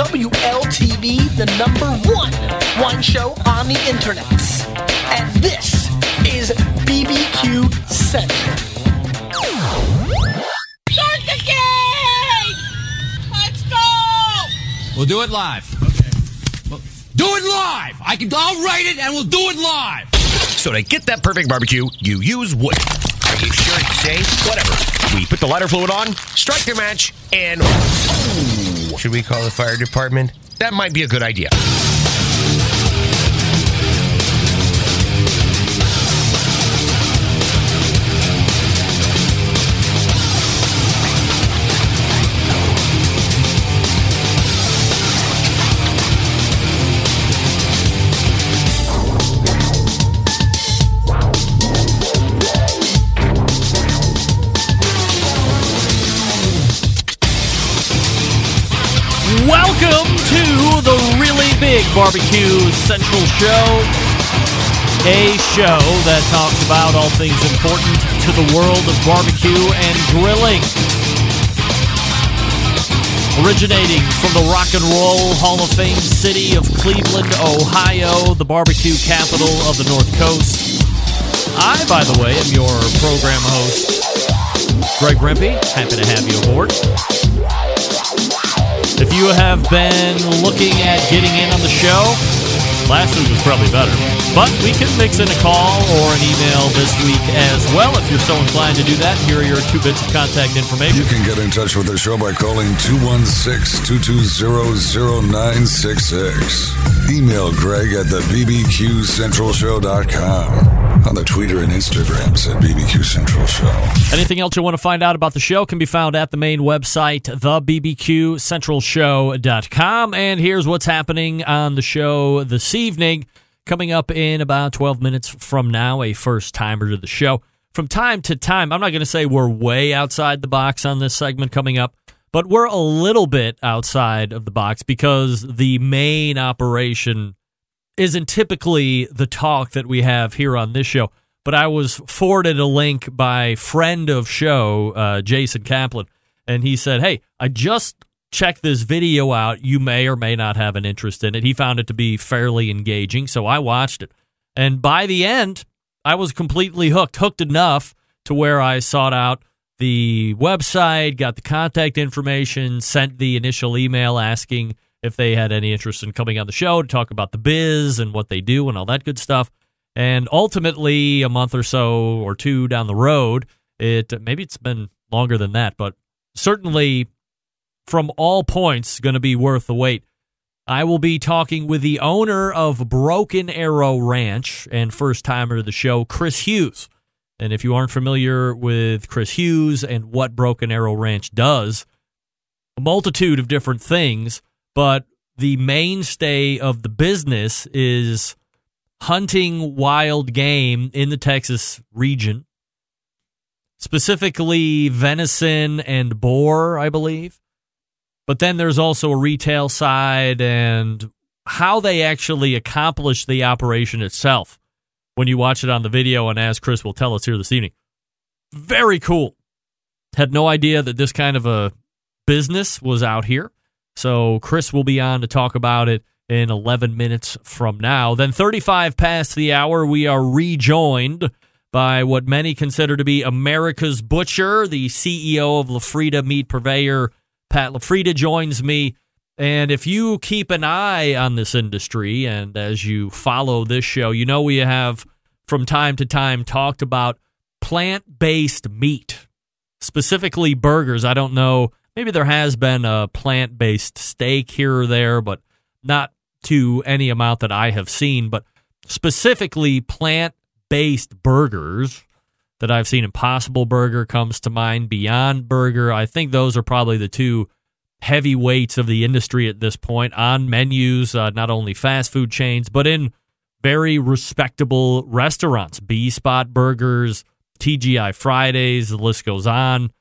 WLTV, the number one wine show on the internet. And this is BBQ Central. Start the game! Let's go! We'll do it live. Okay. Well, do it live. I can. I'll write it, and we'll do it live. So to get that perfect barbecue, you use wood. Are you sure it's safe? Whatever. We put the lighter fluid on, strike the match, and oh, should we call the fire department? That might be a good idea. Big barbecue central show. A show that talks about all things important to the world of barbecue and grilling. Originating from the Rock and Roll Hall of Fame city of Cleveland, Ohio, the barbecue capital of the North Coast. I, by the way, am your program host, Greg Rempe. Happy to have you aboard. If you have been looking at getting in on the show, last week was probably better. But we can mix in a call or an email this week as well if you're so inclined to do that. Here are your two bits of contact information. You can get in touch with the show by calling 216 220 0966. Email Greg at the BBQCentralShow.com. On the Twitter and Instagrams at BBQ Central Show. Anything else you want to find out about the show can be found at the main website, thebbqcentralshow.com. And here's what's happening on the show this evening. Coming up in about 12 minutes from now, a first timer to the show. From time to time, I'm not going to say we're way outside the box on this segment coming up, but we're a little bit outside of the box because the main operation isn't typically the talk that we have here on this show. But I was forwarded a link by friend of show, uh, Jason Kaplan, and he said, Hey, I just checked this video out. You may or may not have an interest in it. He found it to be fairly engaging, so I watched it. And by the end, I was completely hooked, hooked enough to where I sought out the website, got the contact information, sent the initial email asking if they had any interest in coming on the show to talk about the biz and what they do and all that good stuff. And ultimately, a month or so or two down the road, it maybe it's been longer than that, but certainly from all points going to be worth the wait. I will be talking with the owner of Broken Arrow Ranch and first timer to the show, Chris Hughes. And if you aren't familiar with Chris Hughes and what Broken Arrow Ranch does, a multitude of different things, but the mainstay of the business is hunting wild game in the Texas region, specifically venison and boar, I believe. But then there's also a retail side and how they actually accomplish the operation itself when you watch it on the video and as Chris will tell us here this evening. Very cool. Had no idea that this kind of a business was out here. So Chris will be on to talk about it in 11 minutes from now. Then 35 past the hour, we are rejoined by what many consider to be America's Butcher, the CEO of LaFrieda Meat Purveyor. Pat LaFrieda joins me. And if you keep an eye on this industry and as you follow this show, you know we have from time to time talked about plant based meat, specifically burgers. I don't know maybe there has been a plant based steak here or there, but not to any amount that I have seen. But specifically, plant based burgers that I've seen. Impossible Burger comes to mind, Beyond Burger. I think those are probably the two heavyweights of the industry at this point on menus, uh, not only fast food chains, but in very respectable restaurants. B Spot Burgers, TGI Fridays, the list goes on.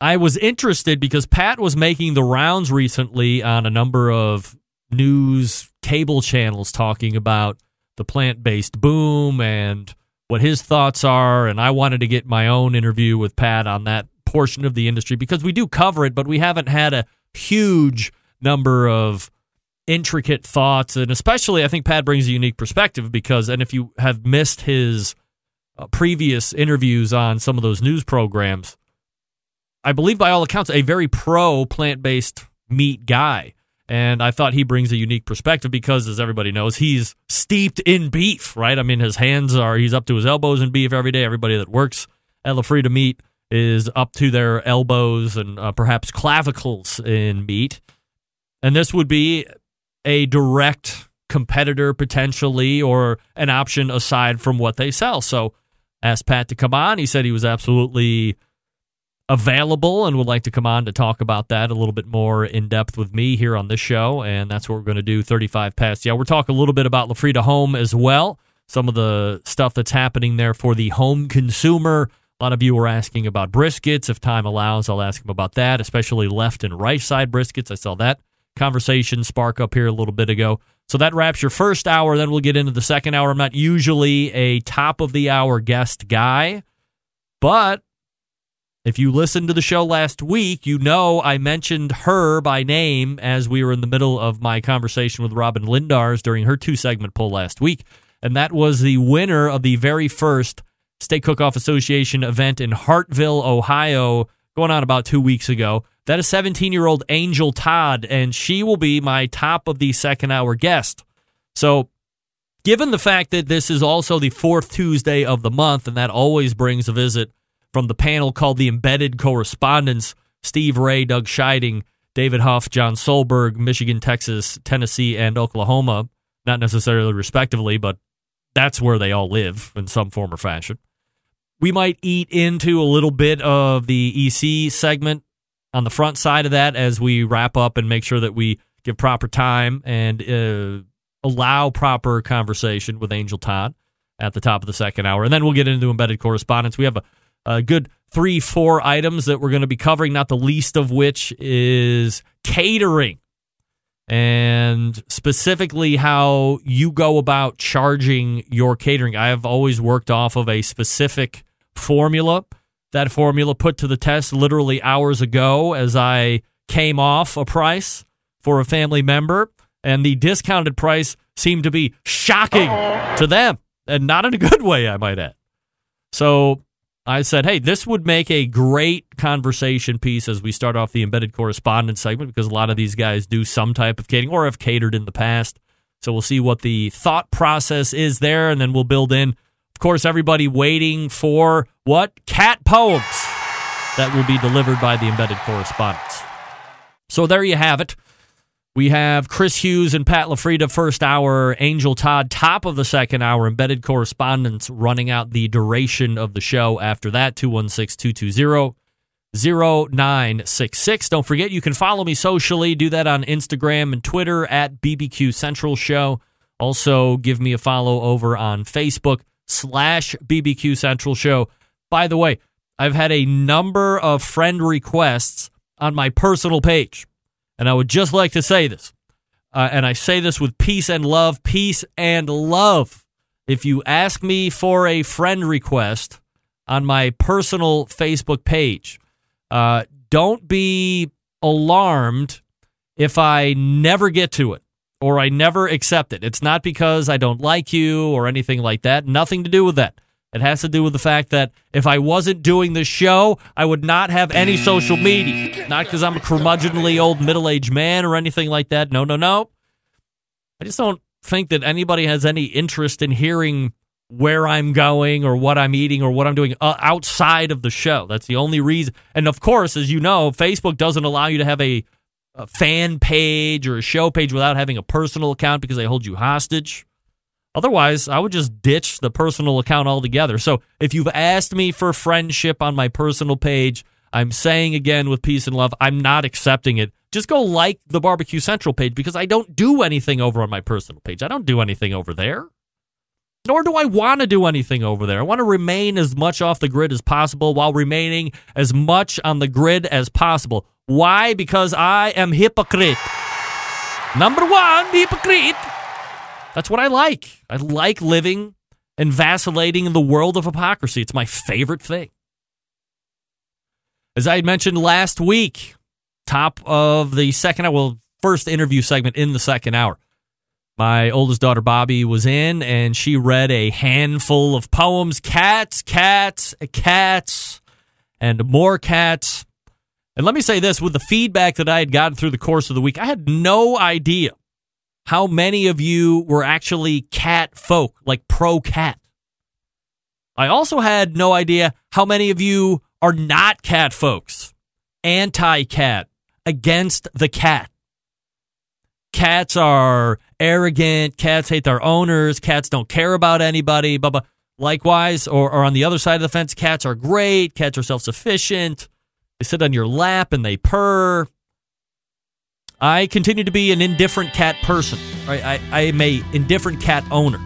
I was interested because Pat was making the rounds recently on a number of news cable channels talking about the plant based boom and what his thoughts are. And I wanted to get my own interview with Pat on that portion of the industry because we do cover it, but we haven't had a huge number of intricate thoughts, and especially I think Pat brings a unique perspective because, and if you have missed his uh, previous interviews on some of those news programs, I believe by all accounts a very pro plant based meat guy. And I thought he brings a unique perspective because, as everybody knows, he's steeped in beef, right? I mean, his hands are, he's up to his elbows in beef every day. Everybody that works at LaFrieda Meat is up to their elbows and uh, perhaps clavicles in meat. And this would be a direct competitor potentially or an option aside from what they sell. So asked Pat to come on. He said he was absolutely available and would like to come on to talk about that a little bit more in depth with me here on this show. And that's what we're going to do 35 past. Yeah, we're talking a little bit about LaFrieda Home as well. Some of the stuff that's happening there for the home consumer. A lot of you were asking about briskets. If time allows, I'll ask him about that, especially left and right side briskets. I saw that conversation spark up here a little bit ago. So that wraps your first hour. Then we'll get into the second hour. I'm not usually a top of the hour guest guy, but if you listened to the show last week, you know I mentioned her by name as we were in the middle of my conversation with Robin Lindars during her two segment poll last week. And that was the winner of the very first Steak Cook Off Association event in Hartville, Ohio, going on about two weeks ago. That is 17 year old Angel Todd, and she will be my top of the second hour guest. So, given the fact that this is also the fourth Tuesday of the month, and that always brings a visit from the panel called the Embedded Correspondents Steve Ray, Doug Scheiding, David Huff, John Solberg, Michigan, Texas, Tennessee, and Oklahoma. Not necessarily respectively, but that's where they all live in some form or fashion. We might eat into a little bit of the EC segment on the front side of that as we wrap up and make sure that we give proper time and uh, allow proper conversation with Angel Todd at the top of the second hour. And then we'll get into embedded correspondence. We have a a good three, four items that we're going to be covering, not the least of which is catering and specifically how you go about charging your catering. I have always worked off of a specific formula. That formula put to the test literally hours ago as I came off a price for a family member, and the discounted price seemed to be shocking oh. to them, and not in a good way, I might add. So I said, hey, this would make a great conversation piece as we start off the embedded correspondence segment because a lot of these guys do some type of catering or have catered in the past. So we'll see what the thought process is there, and then we'll build in, of course, everybody waiting for what? Cat poems that will be delivered by the embedded correspondence. So there you have it. We have Chris Hughes and Pat LaFrieda first hour, Angel Todd top of the second hour, embedded correspondence running out the duration of the show after that, 216 220 0966. Don't forget, you can follow me socially. Do that on Instagram and Twitter at BBQ Central Show. Also, give me a follow over on Facebook slash BBQ Central Show. By the way, I've had a number of friend requests on my personal page. And I would just like to say this, uh, and I say this with peace and love, peace and love. If you ask me for a friend request on my personal Facebook page, uh, don't be alarmed if I never get to it or I never accept it. It's not because I don't like you or anything like that. Nothing to do with that. It has to do with the fact that if I wasn't doing the show, I would not have any social media. Not because I'm a curmudgeonly old middle aged man or anything like that. No, no, no. I just don't think that anybody has any interest in hearing where I'm going or what I'm eating or what I'm doing uh, outside of the show. That's the only reason. And of course, as you know, Facebook doesn't allow you to have a, a fan page or a show page without having a personal account because they hold you hostage. Otherwise, I would just ditch the personal account altogether. So if you've asked me for friendship on my personal page, I'm saying again with peace and love, I'm not accepting it. Just go like the Barbecue Central page because I don't do anything over on my personal page. I don't do anything over there. Nor do I want to do anything over there. I want to remain as much off the grid as possible while remaining as much on the grid as possible. Why? Because I am hypocrite. Number one, hypocrite. That's what I like. I like living and vacillating in the world of hypocrisy. It's my favorite thing. As I had mentioned last week, top of the second, well, first interview segment in the second hour. My oldest daughter Bobby was in and she read a handful of poems cats, cats, cats, and more cats. And let me say this with the feedback that I had gotten through the course of the week, I had no idea how many of you were actually cat folk, like pro cat. I also had no idea how many of you are not cat folks, anti cat, against the cat. Cats are arrogant, cats hate their owners, cats don't care about anybody, blah, blah. Likewise, or, or on the other side of the fence, cats are great, cats are self sufficient, they sit on your lap and they purr. I continue to be an indifferent cat person. Right? I, I am a indifferent cat owner.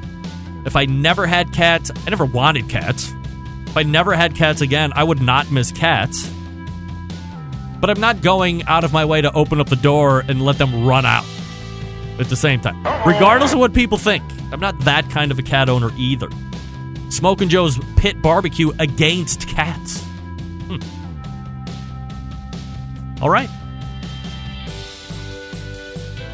If I never had cats, I never wanted cats. If I never had cats again, I would not miss cats. But I'm not going out of my way to open up the door and let them run out at the same time. Regardless of what people think, I'm not that kind of a cat owner either. Smoking Joe's Pit Barbecue against cats. Hmm. All right.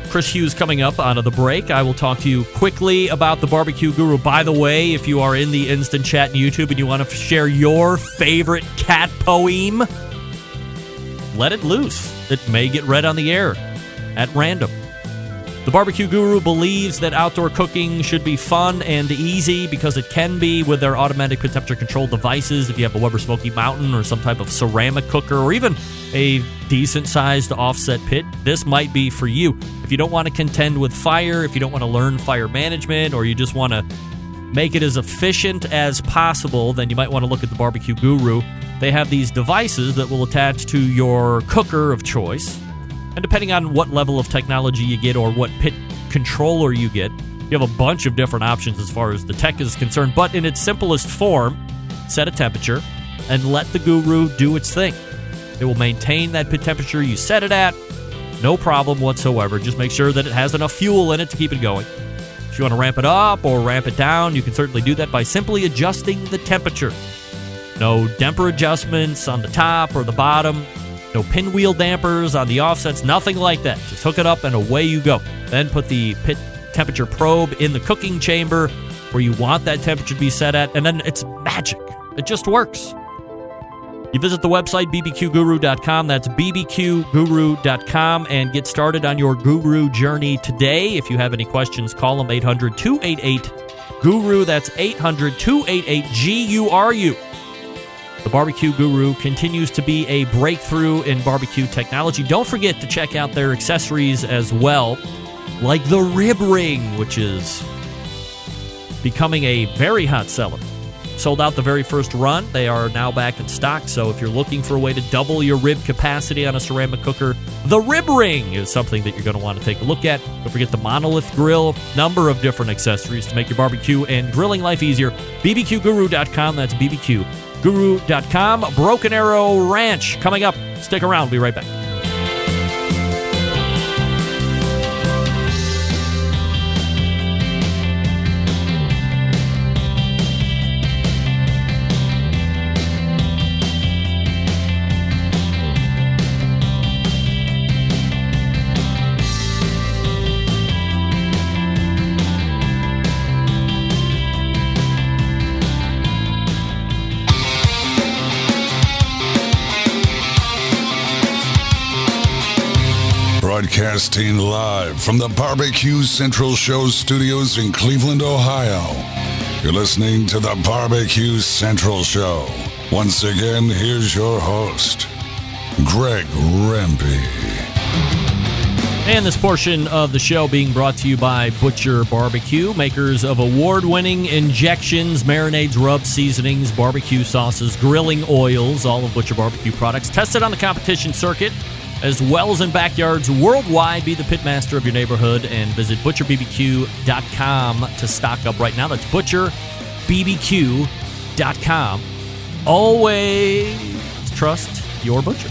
Chris Hughes coming up out of the break. I will talk to you quickly about the Barbecue Guru. By the way, if you are in the instant chat in YouTube and you want to share your favorite cat poem, let it loose. It may get read on the air at random. The Barbecue Guru believes that outdoor cooking should be fun and easy because it can be with their automatic temperature control devices. If you have a Weber Smoky Mountain or some type of ceramic cooker or even a decent sized offset pit, this might be for you. If you don't want to contend with fire, if you don't want to learn fire management, or you just want to make it as efficient as possible, then you might want to look at the Barbecue Guru. They have these devices that will attach to your cooker of choice. And depending on what level of technology you get or what pit controller you get, you have a bunch of different options as far as the tech is concerned. But in its simplest form, set a temperature and let the guru do its thing. It will maintain that pit temperature you set it at, no problem whatsoever. Just make sure that it has enough fuel in it to keep it going. If you want to ramp it up or ramp it down, you can certainly do that by simply adjusting the temperature. No damper adjustments on the top or the bottom. No pinwheel dampers on the offsets, nothing like that. Just hook it up and away you go. Then put the pit temperature probe in the cooking chamber where you want that temperature to be set at, and then it's magic. It just works. You visit the website bbqguru.com. That's bbqguru.com and get started on your guru journey today. If you have any questions, call them 800 288 Guru. That's 800 288 GURU. The Barbecue Guru continues to be a breakthrough in barbecue technology. Don't forget to check out their accessories as well, like the rib ring, which is becoming a very hot seller. Sold out the very first run. They are now back in stock. So if you're looking for a way to double your rib capacity on a ceramic cooker, the rib ring is something that you're going to want to take a look at. Don't forget the monolith grill, number of different accessories to make your barbecue and grilling life easier. bbqguru.com. That's bbqguru.com. Broken Arrow Ranch coming up. Stick around. Be right back. Broadcasting live from the Barbecue Central Show studios in Cleveland, Ohio. You're listening to the Barbecue Central Show. Once again, here's your host, Greg Rempe. And this portion of the show being brought to you by Butcher Barbecue, makers of award winning injections, marinades, rubs, seasonings, barbecue sauces, grilling oils, all of Butcher Barbecue products tested on the competition circuit as well as in backyards worldwide. Be the pitmaster of your neighborhood and visit butcherbbq.com to stock up right now. That's butcherbbq.com. Always trust your butcher.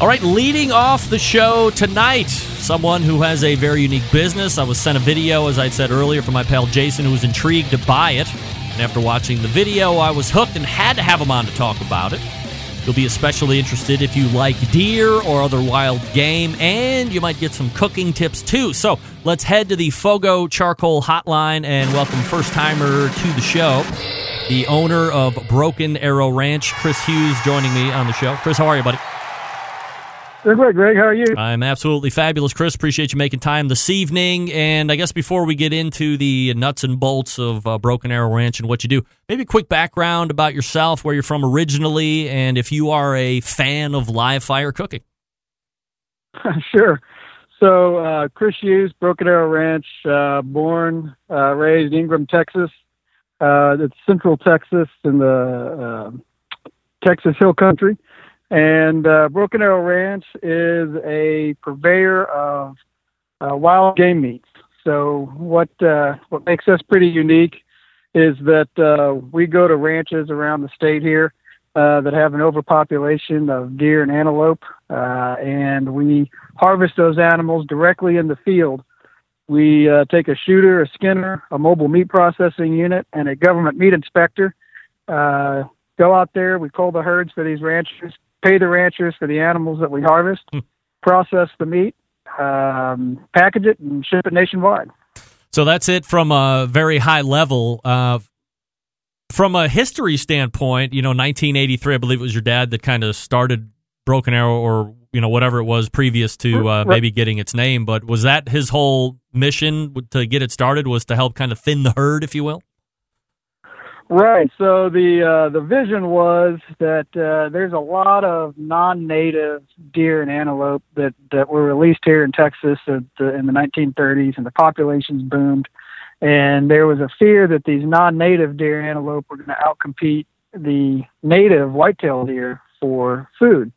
All right, leading off the show tonight, someone who has a very unique business. I was sent a video, as I said earlier, from my pal Jason, who was intrigued to buy it. And after watching the video, I was hooked and had to have him on to talk about it. You'll be especially interested if you like deer or other wild game, and you might get some cooking tips too. So let's head to the Fogo Charcoal Hotline and welcome first timer to the show, the owner of Broken Arrow Ranch, Chris Hughes, joining me on the show. Chris, how are you, buddy? Doing Greg. How are you? I'm absolutely fabulous, Chris. Appreciate you making time this evening. And I guess before we get into the nuts and bolts of uh, Broken Arrow Ranch and what you do, maybe a quick background about yourself, where you're from originally, and if you are a fan of live fire cooking. sure. So, uh, Chris Hughes, Broken Arrow Ranch, uh, born, uh, raised in Ingram, Texas. Uh, it's Central Texas in the uh, Texas Hill Country. And uh, Broken Arrow Ranch is a purveyor of uh, wild game meats. So what uh, what makes us pretty unique is that uh, we go to ranches around the state here uh, that have an overpopulation of deer and antelope, uh, and we harvest those animals directly in the field. We uh, take a shooter, a skinner, a mobile meat processing unit, and a government meat inspector. Uh, go out there, we cull the herds for these ranchers, pay the ranchers for the animals that we harvest, process the meat, um, package it, and ship it nationwide. So that's it from a very high level. Uh, from a history standpoint, you know, 1983, I believe it was your dad that kind of started Broken Arrow or, you know, whatever it was previous to uh, maybe getting its name. But was that his whole mission to get it started was to help kind of thin the herd, if you will? Right. So the uh, the vision was that uh, there's a lot of non-native deer and antelope that that were released here in Texas the, in the 1930s, and the populations boomed, and there was a fear that these non-native deer and antelope were going to outcompete the native whitetail deer for food.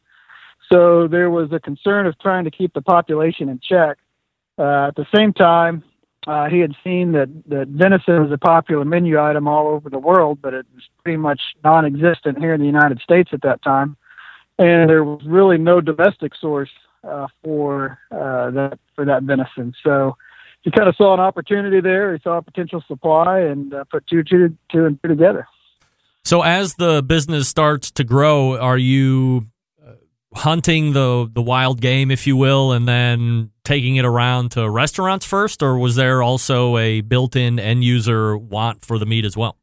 So there was a concern of trying to keep the population in check. Uh, at the same time, uh, he had seen that, that venison was a popular menu item all over the world, but it was pretty much non-existent here in the United States at that time, and there was really no domestic source uh, for uh, that for that venison. So he kind of saw an opportunity there. He saw a potential supply and uh, put two, two, two and two together. So as the business starts to grow, are you hunting the the wild game, if you will, and then taking it around to restaurants first, or was there also a built-in end user want for the meat as well?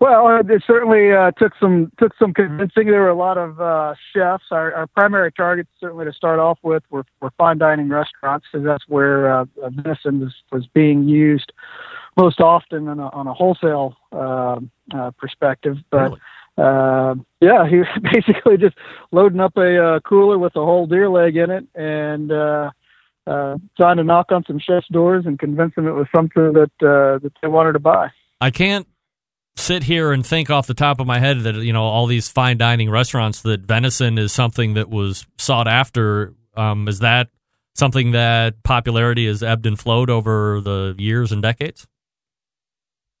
Well, it certainly uh, took some took some convincing. There were a lot of uh, chefs. Our, our, primary targets, certainly to start off with, were, were fine dining restaurants, because that's where uh, venison was, was being used most often on a, on a wholesale uh, uh, perspective. But really? Uh, yeah, he was basically just loading up a uh, cooler with a whole deer leg in it and uh, uh, trying to knock on some chefs' doors and convince them it was something that uh, that they wanted to buy. I can't sit here and think off the top of my head that you know all these fine dining restaurants that venison is something that was sought after. Um, is that something that popularity has ebbed and flowed over the years and decades?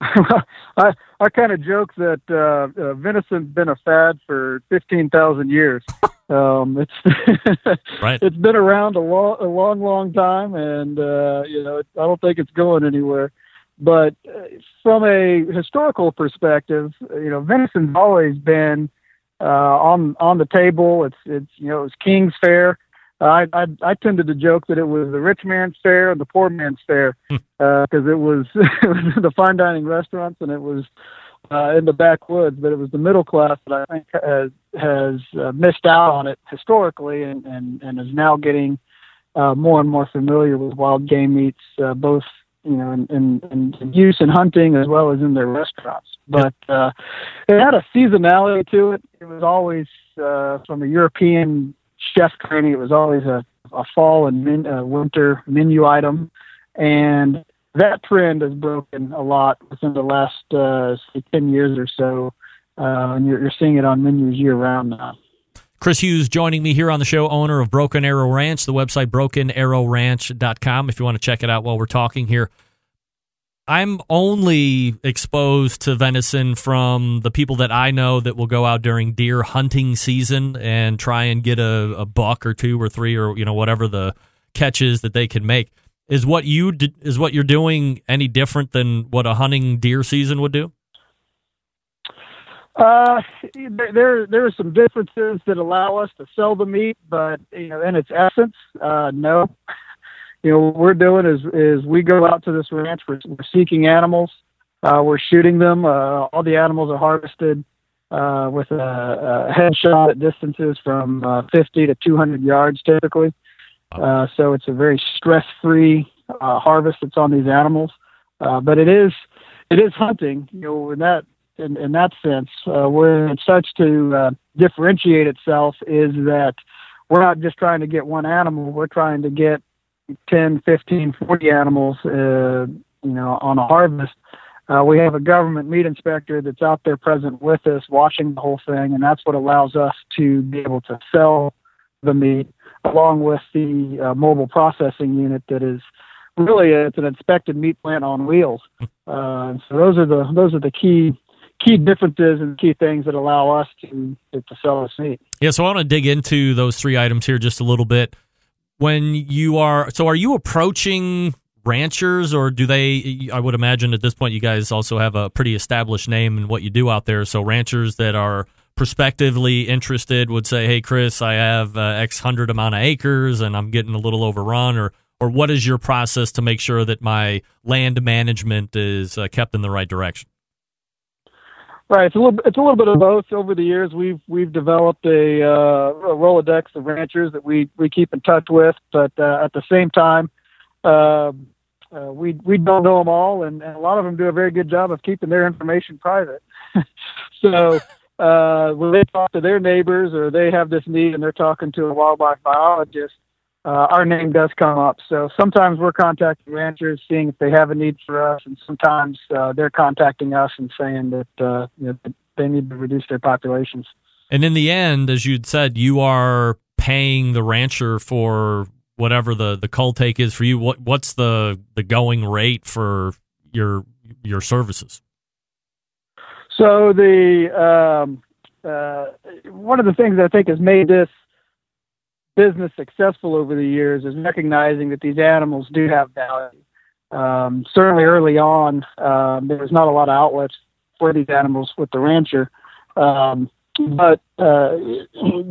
I I kind of joke that uh, uh, venison's been a fad for fifteen thousand years. um, it's right. It's been around a long, a long, long time, and uh, you know, I don't think it's going anywhere. But uh, from a historical perspective, you know, venison's always been uh, on on the table. It's it's you know, it was King's Fare. I, I I tended to joke that it was the rich man's fare and the poor man's fare because hmm. uh, it was it was the fine dining restaurants and it was uh, in the backwoods, but it was the middle class that I think has has uh, missed out on it historically and and and is now getting uh, more and more familiar with wild game meats, uh, both you know in, in, in use in hunting as well as in their restaurants. But uh, it had a seasonality to it. It was always uh, from a European chef training. It was always a, a fall and min, uh, winter menu item, and that trend has broken a lot within the last uh, say ten years or so, uh, and you're, you're seeing it on menus year round now. Chris Hughes joining me here on the show, owner of Broken Arrow Ranch, the website brokenarrowranch.com if you want to check it out while we're talking here. I'm only exposed to venison from the people that I know that will go out during deer hunting season and try and get a, a buck or two or three or you know whatever the catches that they can make. Is what you is what you're doing any different than what a hunting deer season would do? Uh, there- there are some differences that allow us to sell the meat, but you know, in its essence, uh, no. You know, what we're doing is is we go out to this ranch. We're, we're seeking animals. Uh, we're shooting them. Uh, all the animals are harvested uh, with a, a headshot at distances from uh, 50 to 200 yards, typically. Uh, so it's a very stress-free uh, harvest that's on these animals. Uh, but it is it is hunting. You know, in that in, in that sense, uh, where it starts to uh, differentiate itself is that we're not just trying to get one animal. We're trying to get 10, 15, 40 animals, uh, you know, on a harvest. Uh, we have a government meat inspector that's out there present with us, watching the whole thing, and that's what allows us to be able to sell the meat, along with the uh, mobile processing unit that is really it's an inspected meat plant on wheels. Uh, so those are the those are the key key differences and key things that allow us to to, to sell this meat. Yeah, so I want to dig into those three items here just a little bit. When you are, so are you approaching ranchers, or do they? I would imagine at this point you guys also have a pretty established name in what you do out there. So ranchers that are prospectively interested would say, "Hey, Chris, I have uh, X hundred amount of acres, and I'm getting a little overrun," or or what is your process to make sure that my land management is uh, kept in the right direction? Right. It's a little. It's a little bit of both. Over the years, we've we've developed a, uh, a rolodex of ranchers that we we keep in touch with, but uh, at the same time, uh, uh, we we don't know them all, and, and a lot of them do a very good job of keeping their information private. so uh, when they talk to their neighbors or they have this need and they're talking to a wildlife biologist, uh, our name does come up. So sometimes we're contacting ranchers, seeing if they have a need for us, and sometimes uh, they're contacting us and saying that uh, you know, they need to reduce their populations. And in the end, as you'd said, you are paying the rancher for whatever the the cull take is for you. What what's the the going rate for your your services? So the um, uh, one of the things that I think has made this business successful over the years is recognizing that these animals do have value. Um, certainly, early on, um, there was not a lot of outlets for these animals with the rancher, um, but uh,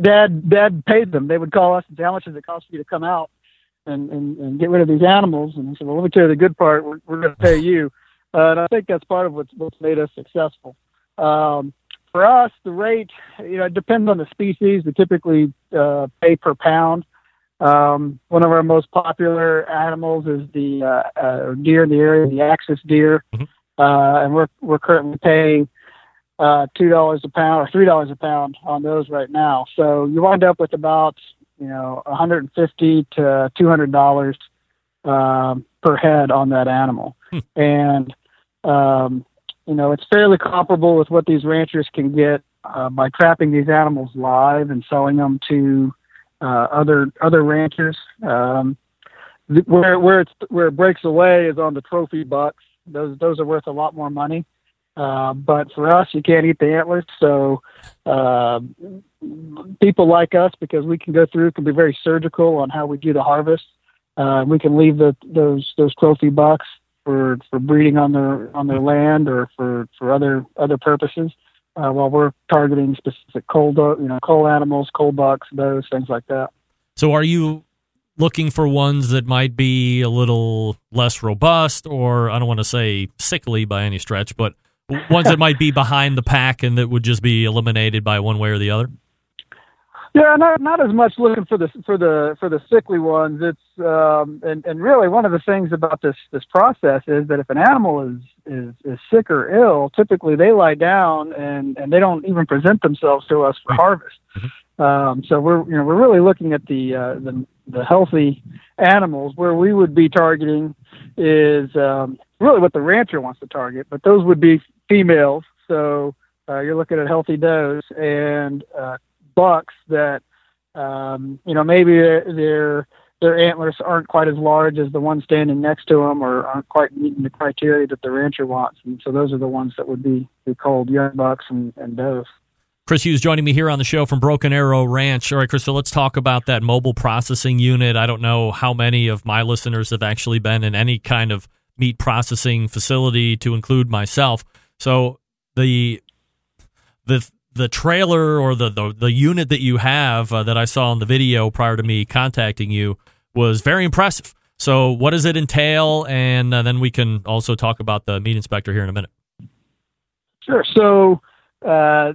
Dad Dad paid them. They would call us and say, "How much does it cost you to come out and, and, and get rid of these animals?" And I said, "Well, let me tell you the good part. We're, we're going to pay you." Uh, and I think that's part of what's what's made us successful. Um, for us, the rate, you know, it depends on the species. We typically uh, pay per pound. Um, one of our most popular animals is the uh, uh, deer in the area, the axis deer, Mhm. uh, and we're we're currently paying uh, two dollars a pound or three dollars a pound on those right now. So you wind up with about you know 150 to 200 dollars um, per head on that animal, and um, you know, it's fairly comparable with what these ranchers can get uh, by trapping these animals live and selling them to uh, other other ranchers. Um, th- where where it's where it breaks away is on the trophy bucks. Those those are worth a lot more money. Uh, but for us, you can't eat the antlers, so uh, people like us because we can go through can be very surgical on how we do the harvest. Uh, we can leave the those those trophy bucks for for breeding on their on their land or for for other other purposes. Uh, while we're targeting specific cold, you know, coal animals, coal bucks, those things like that. So are you looking for ones that might be a little less robust or I don't want to say sickly by any stretch, but ones that might be behind the pack and that would just be eliminated by one way or the other? Yeah, not not as much looking for the for the for the sickly ones. It's um, and and really one of the things about this this process is that if an animal is is is sick or ill, typically they lie down and and they don't even present themselves to us for harvest. Um, so we're you know we're really looking at the uh, the the healthy animals where we would be targeting is um, really what the rancher wants to target, but those would be females. So uh, you're looking at healthy does and uh, bucks that um, you know maybe their their antlers aren't quite as large as the one standing next to them, or aren't quite meeting the criteria that the rancher wants. And so those are the ones that would be, be called young bucks and, and does. Chris Hughes joining me here on the show from Broken Arrow Ranch. All right, Chris, so let's talk about that mobile processing unit. I don't know how many of my listeners have actually been in any kind of meat processing facility to include myself. So the the the trailer or the the, the unit that you have uh, that I saw in the video prior to me contacting you was very impressive. So, what does it entail? And uh, then we can also talk about the meat inspector here in a minute. Sure. So, uh,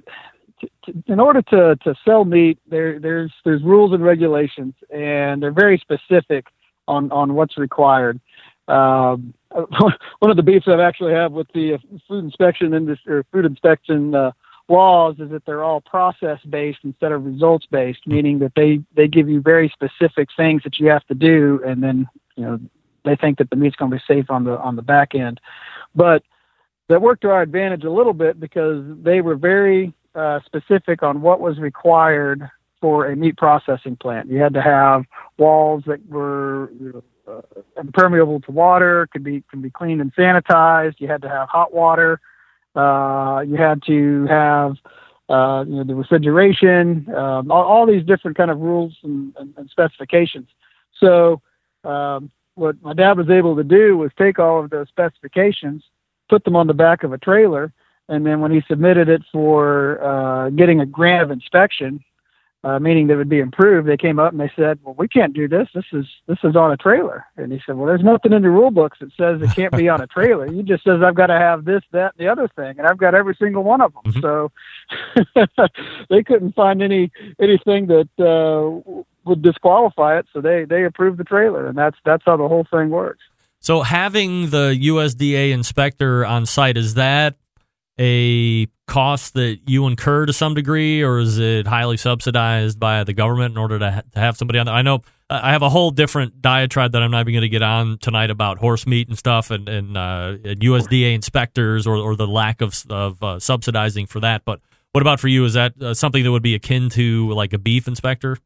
t- t- in order to, to sell meat, there there's there's rules and regulations, and they're very specific on on what's required. Um, one of the beefs I've actually have with the food inspection industry or food inspection uh, laws is that they're all process based instead of results based, meaning that they they give you very specific things that you have to do, and then you know they think that the meat's going to be safe on the on the back end. But that worked to our advantage a little bit because they were very uh, specific on what was required for a meat processing plant. You had to have walls that were uh, impermeable to water, could be can be cleaned and sanitized. You had to have hot water. Uh, you had to have uh, you know the refrigeration, um, all, all, these different kind of rules and, and, and specifications. So um, what my dad was able to do was take all of those specifications put them on the back of a trailer. And then when he submitted it for uh, getting a grant of inspection, uh, meaning that would be improved, they came up and they said, "Well, we can't do this. This is this is on a trailer." And he said, "Well, there's nothing in the rule books that says it can't be on a trailer. You just says I've got to have this, that, and the other thing, and I've got every single one of them." Mm-hmm. So they couldn't find any anything that uh, would disqualify it, so they they approved the trailer, and that's that's how the whole thing works. So having the USDA inspector on site is that a cost that you incur to some degree, or is it highly subsidized by the government in order to, ha- to have somebody on there? I know I have a whole different diatribe that I'm not even going to get on tonight about horse meat and stuff, and, and, uh, and USDA inspectors or, or the lack of, of uh, subsidizing for that. But what about for you? Is that uh, something that would be akin to like a beef inspector?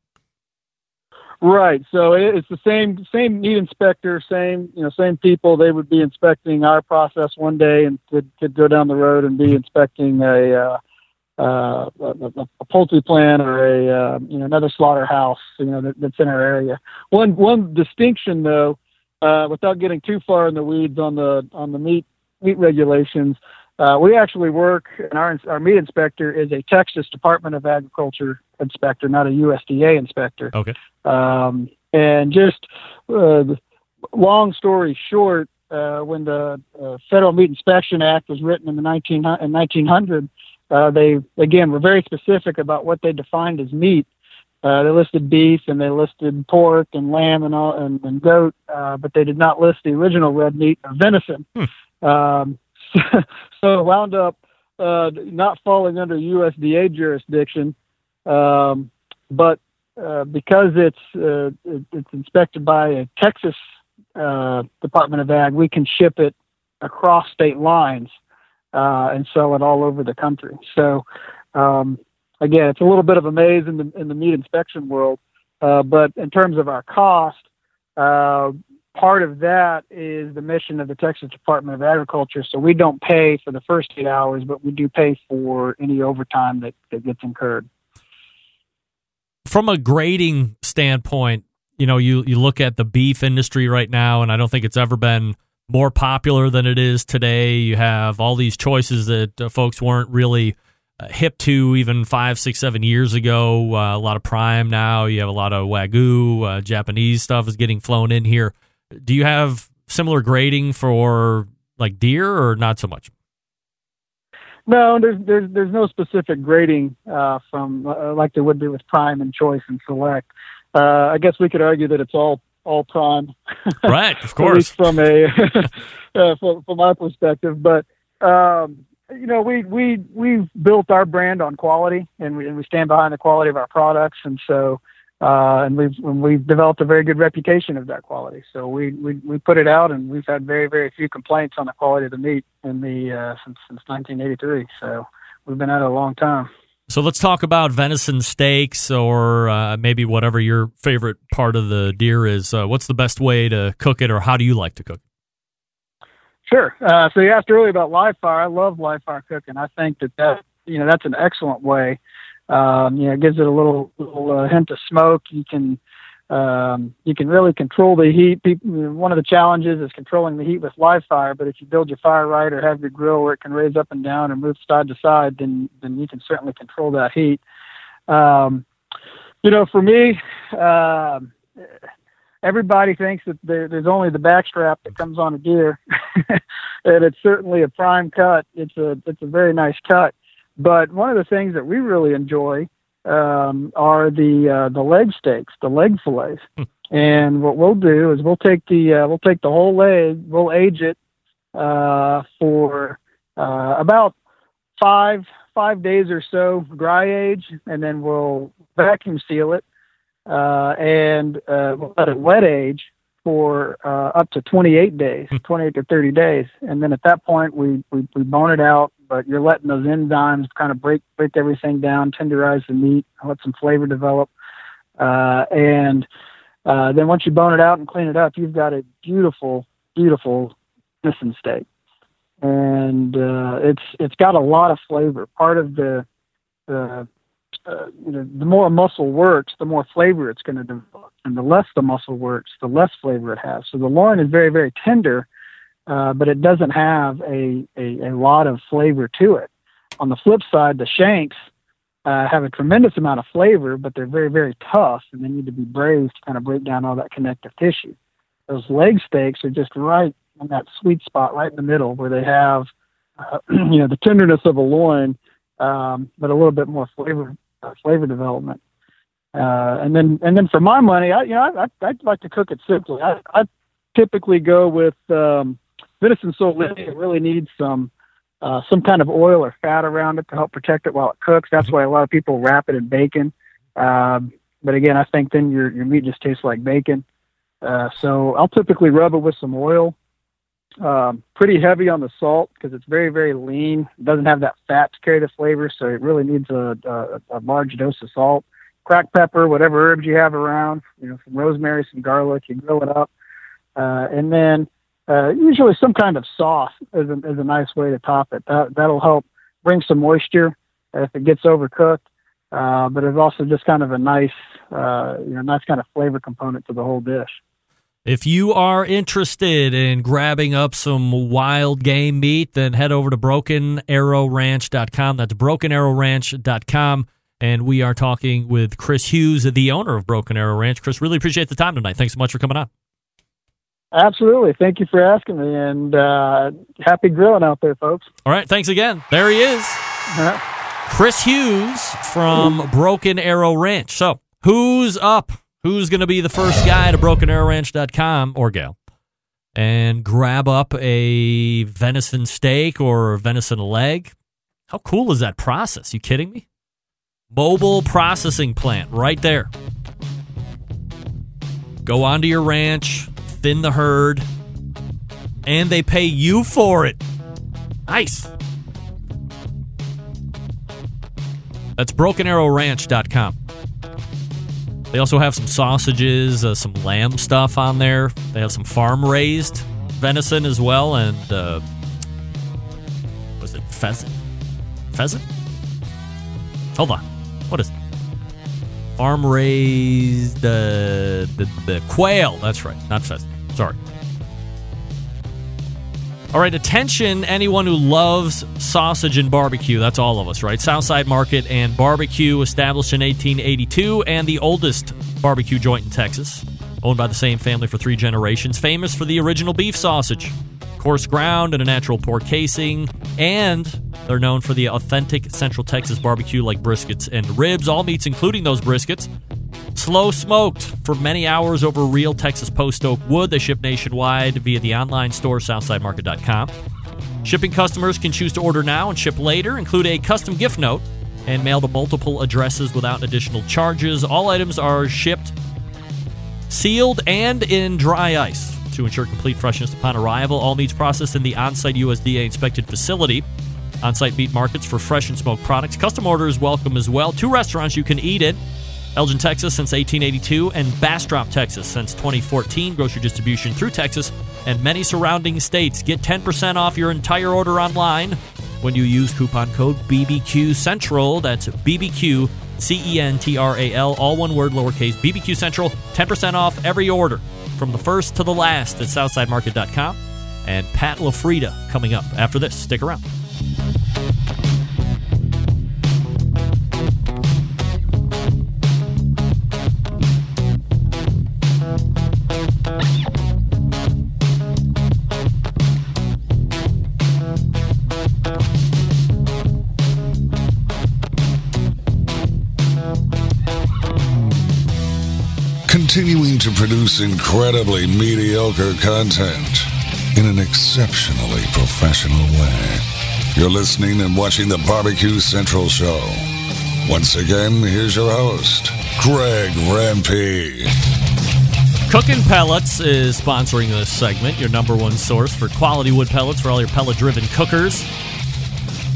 Right. So it's the same same meat inspector, same you know same people. They would be inspecting our process one day, and could could go down the road and be inspecting a uh, uh, a, a poultry plant or a uh, you know another slaughterhouse you know that, that's in our area. One one distinction though, uh, without getting too far in the weeds on the on the meat meat regulations, uh, we actually work, and our, our meat inspector is a Texas Department of Agriculture inspector, not a USDA inspector. Okay. Um, and just uh, long story short, uh, when the uh, Federal Meat Inspection Act was written in the 19, in 1900, uh, they again were very specific about what they defined as meat. Uh, they listed beef and they listed pork and lamb and all and, and goat, uh, but they did not list the original red meat of venison. Hmm. Um, so, it wound up uh, not falling under USDA jurisdiction, um, but uh, because it's uh, it's inspected by a Texas uh, Department of Ag, we can ship it across state lines uh, and sell it all over the country. So um, again, it's a little bit of a maze in the in the meat inspection world, uh, but in terms of our cost, part of that is the mission of the Texas Department of Agriculture. So we don't pay for the first eight hours, but we do pay for any overtime that, that gets incurred. From a grading standpoint, you know, you, you look at the beef industry right now, and I don't think it's ever been more popular than it is today. You have all these choices that uh, folks weren't really uh, hip to even five, six, seven years ago. Uh, a lot of prime now. You have a lot of wagyu, uh, Japanese stuff is getting flown in here do you have similar grading for like deer or not so much? No, there's there's there's no specific grading uh, from uh, like there would be with prime and choice and select. Uh, I guess we could argue that it's all all prime, right? Of course, from a uh, from, from our perspective. But um, you know, we we we've built our brand on quality, and we and we stand behind the quality of our products, and so uh, and we've we've developed a very good reputation of that quality. So we, we we put it out, and we've had very very few complaints on the quality of the meat in the uh, since since 1983. So we've been at it a long time. So let's talk about venison steaks, or uh, maybe whatever your favorite part of the deer is. Uh, what's the best way to cook it, or how do you like to cook? Sure. Uh, so you asked earlier about live fire. I love live fire cooking. I think that that you know that's an excellent way um, you know, gives it a little little uh, hint of smoke. You can Um, you can really control the heat. One of the challenges is controlling the heat with live fire. But if you build your fire right or have your grill where it can raise up and down and move side to side, then then you can certainly control that heat. Um, you know, for me, um everybody thinks that there, there's only the backstrap that comes on a deer, and it's certainly a prime cut. It's a it's a very nice cut. But one of the things that we really enjoy um, are the uh, the leg steaks, the leg fillets. and what we'll do is we'll take the uh, we'll take the whole leg, we'll age it uh, for uh, about five five days or so, dry age, and then we'll vacuum seal it uh, and uh, we'll let it wet age for uh, up to 28 days, 28 to 30 days, and then at that point we, we we bone it out. But you're letting those enzymes kind of break break everything down, tenderize the meat, let some flavor develop, uh, and uh, then once you bone it out and clean it up, you've got a beautiful, beautiful venison steak, and uh, it's it's got a lot of flavor. Part of the the uh, you know, the more a muscle works, the more flavor it's going to develop, and the less the muscle works, the less flavor it has. So the loin is very, very tender, uh, but it doesn't have a, a, a lot of flavor to it. On the flip side, the shanks uh, have a tremendous amount of flavor, but they're very, very tough, and they need to be braised to kind of break down all that connective tissue. Those leg steaks are just right in that sweet spot, right in the middle, where they have, uh, you know, the tenderness of a loin, um, but a little bit more flavor uh, flavor development. Uh, and then and then for my money, I you know I, I I'd like to cook it simply. I I typically go with um, venison sole. It really needs some uh, some kind of oil or fat around it to help protect it while it cooks. That's why a lot of people wrap it in bacon. Um, but again, I think then your your meat just tastes like bacon. Uh, so I'll typically rub it with some oil. Um, pretty heavy on the salt because it's very very lean. It doesn't have that fat to carry the flavor, so it really needs a, a, a large dose of salt. Cracked pepper, whatever herbs you have around, you know, some rosemary, some garlic. You grill it up, uh, and then uh, usually some kind of sauce is a, is a nice way to top it. That that'll help bring some moisture if it gets overcooked. Uh, but it's also just kind of a nice, uh, you know, nice kind of flavor component to the whole dish. If you are interested in grabbing up some wild game meat, then head over to brokenarrowranch.com. That's brokenarrowranch.com. And we are talking with Chris Hughes, the owner of Broken Arrow Ranch. Chris, really appreciate the time tonight. Thanks so much for coming on. Absolutely. Thank you for asking me. And uh, happy grilling out there, folks. All right. Thanks again. There he is. Chris Hughes from Broken Arrow Ranch. So, who's up? Who's going to be the first guy to brokenarrowranch.com or gal and grab up a venison steak or venison leg? How cool is that process? You kidding me? Mobile processing plant right there. Go onto your ranch, thin the herd, and they pay you for it. Nice. That's brokenarrowranch.com. They also have some sausages, uh, some lamb stuff on there. They have some farm raised venison as well, and uh, was it pheasant? Pheasant? Hold on. What is it? Farm raised uh, the the quail. That's right, not pheasant. Sorry. All right, attention, anyone who loves sausage and barbecue. That's all of us, right? Southside Market and Barbecue, established in 1882, and the oldest barbecue joint in Texas, owned by the same family for three generations. Famous for the original beef sausage, coarse ground, and a natural pork casing. And they're known for the authentic Central Texas barbecue like briskets and ribs. All meats, including those briskets, slow smoked for many hours over real Texas post oak wood. They ship nationwide via the online store, southsidemarket.com. Shipping customers can choose to order now and ship later, include a custom gift note, and mail to multiple addresses without additional charges. All items are shipped sealed and in dry ice to ensure complete freshness upon arrival. All meats processed in the on site USDA inspected facility. On site meat markets for fresh and smoked products. Custom orders welcome as well. Two restaurants you can eat at Elgin, Texas since 1882, and Bastrop, Texas since 2014. Grocery distribution through Texas and many surrounding states. Get 10% off your entire order online when you use coupon code BBQ Central. That's BBQ C E N T R A L, all one word, lowercase, BBQ Central, 10% off every order from the first to the last at SouthsideMarket.com. And Pat LaFrieda coming up after this. Stick around. Produce incredibly mediocre content in an exceptionally professional way. You're listening and watching the Barbecue Central Show. Once again, here's your host, Greg Rempe. Cooking Pellets is sponsoring this segment, your number one source for quality wood pellets for all your pellet driven cookers.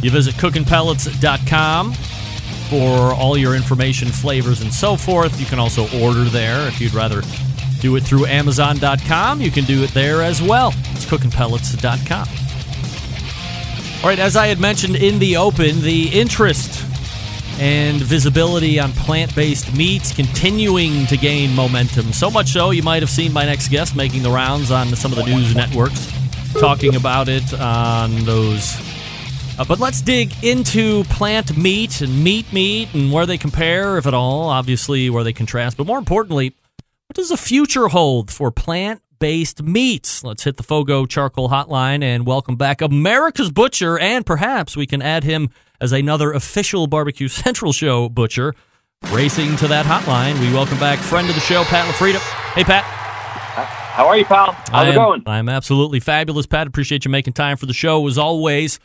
You visit cookingpellets.com for all your information, flavors, and so forth. You can also order there if you'd rather do it through Amazon.com. You can do it there as well. It's cookingpellets.com. All right, as I had mentioned in the open, the interest and visibility on plant based meats continuing to gain momentum. So much so, you might have seen my next guest making the rounds on some of the news networks, talking about it on those uh, but let's dig into plant meat and meat meat and where they compare, if at all, obviously where they contrast. But more importantly, what does the future hold for plant based meats? Let's hit the Fogo Charcoal Hotline and welcome back America's Butcher, and perhaps we can add him as another official Barbecue Central Show butcher. Racing to that hotline, we welcome back friend of the show, Pat LaFrieda. Hey, Pat. How are you, pal? How's I it going? I'm absolutely fabulous, Pat. Appreciate you making time for the show as always.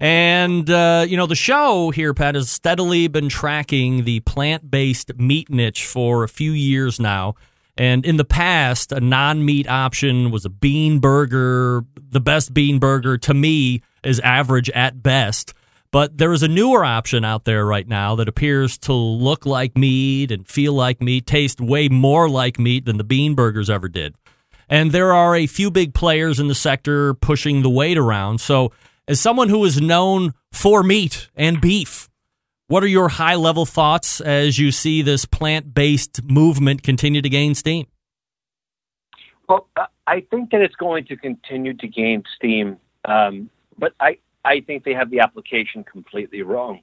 And, uh, you know, the show here, Pat, has steadily been tracking the plant based meat niche for a few years now. And in the past, a non meat option was a bean burger. The best bean burger to me is average at best. But there is a newer option out there right now that appears to look like meat and feel like meat, taste way more like meat than the bean burgers ever did. And there are a few big players in the sector pushing the weight around. So, as someone who is known for meat and beef, what are your high level thoughts as you see this plant based movement continue to gain steam? Well, uh, I think that it's going to continue to gain steam, um, but I, I think they have the application completely wrong.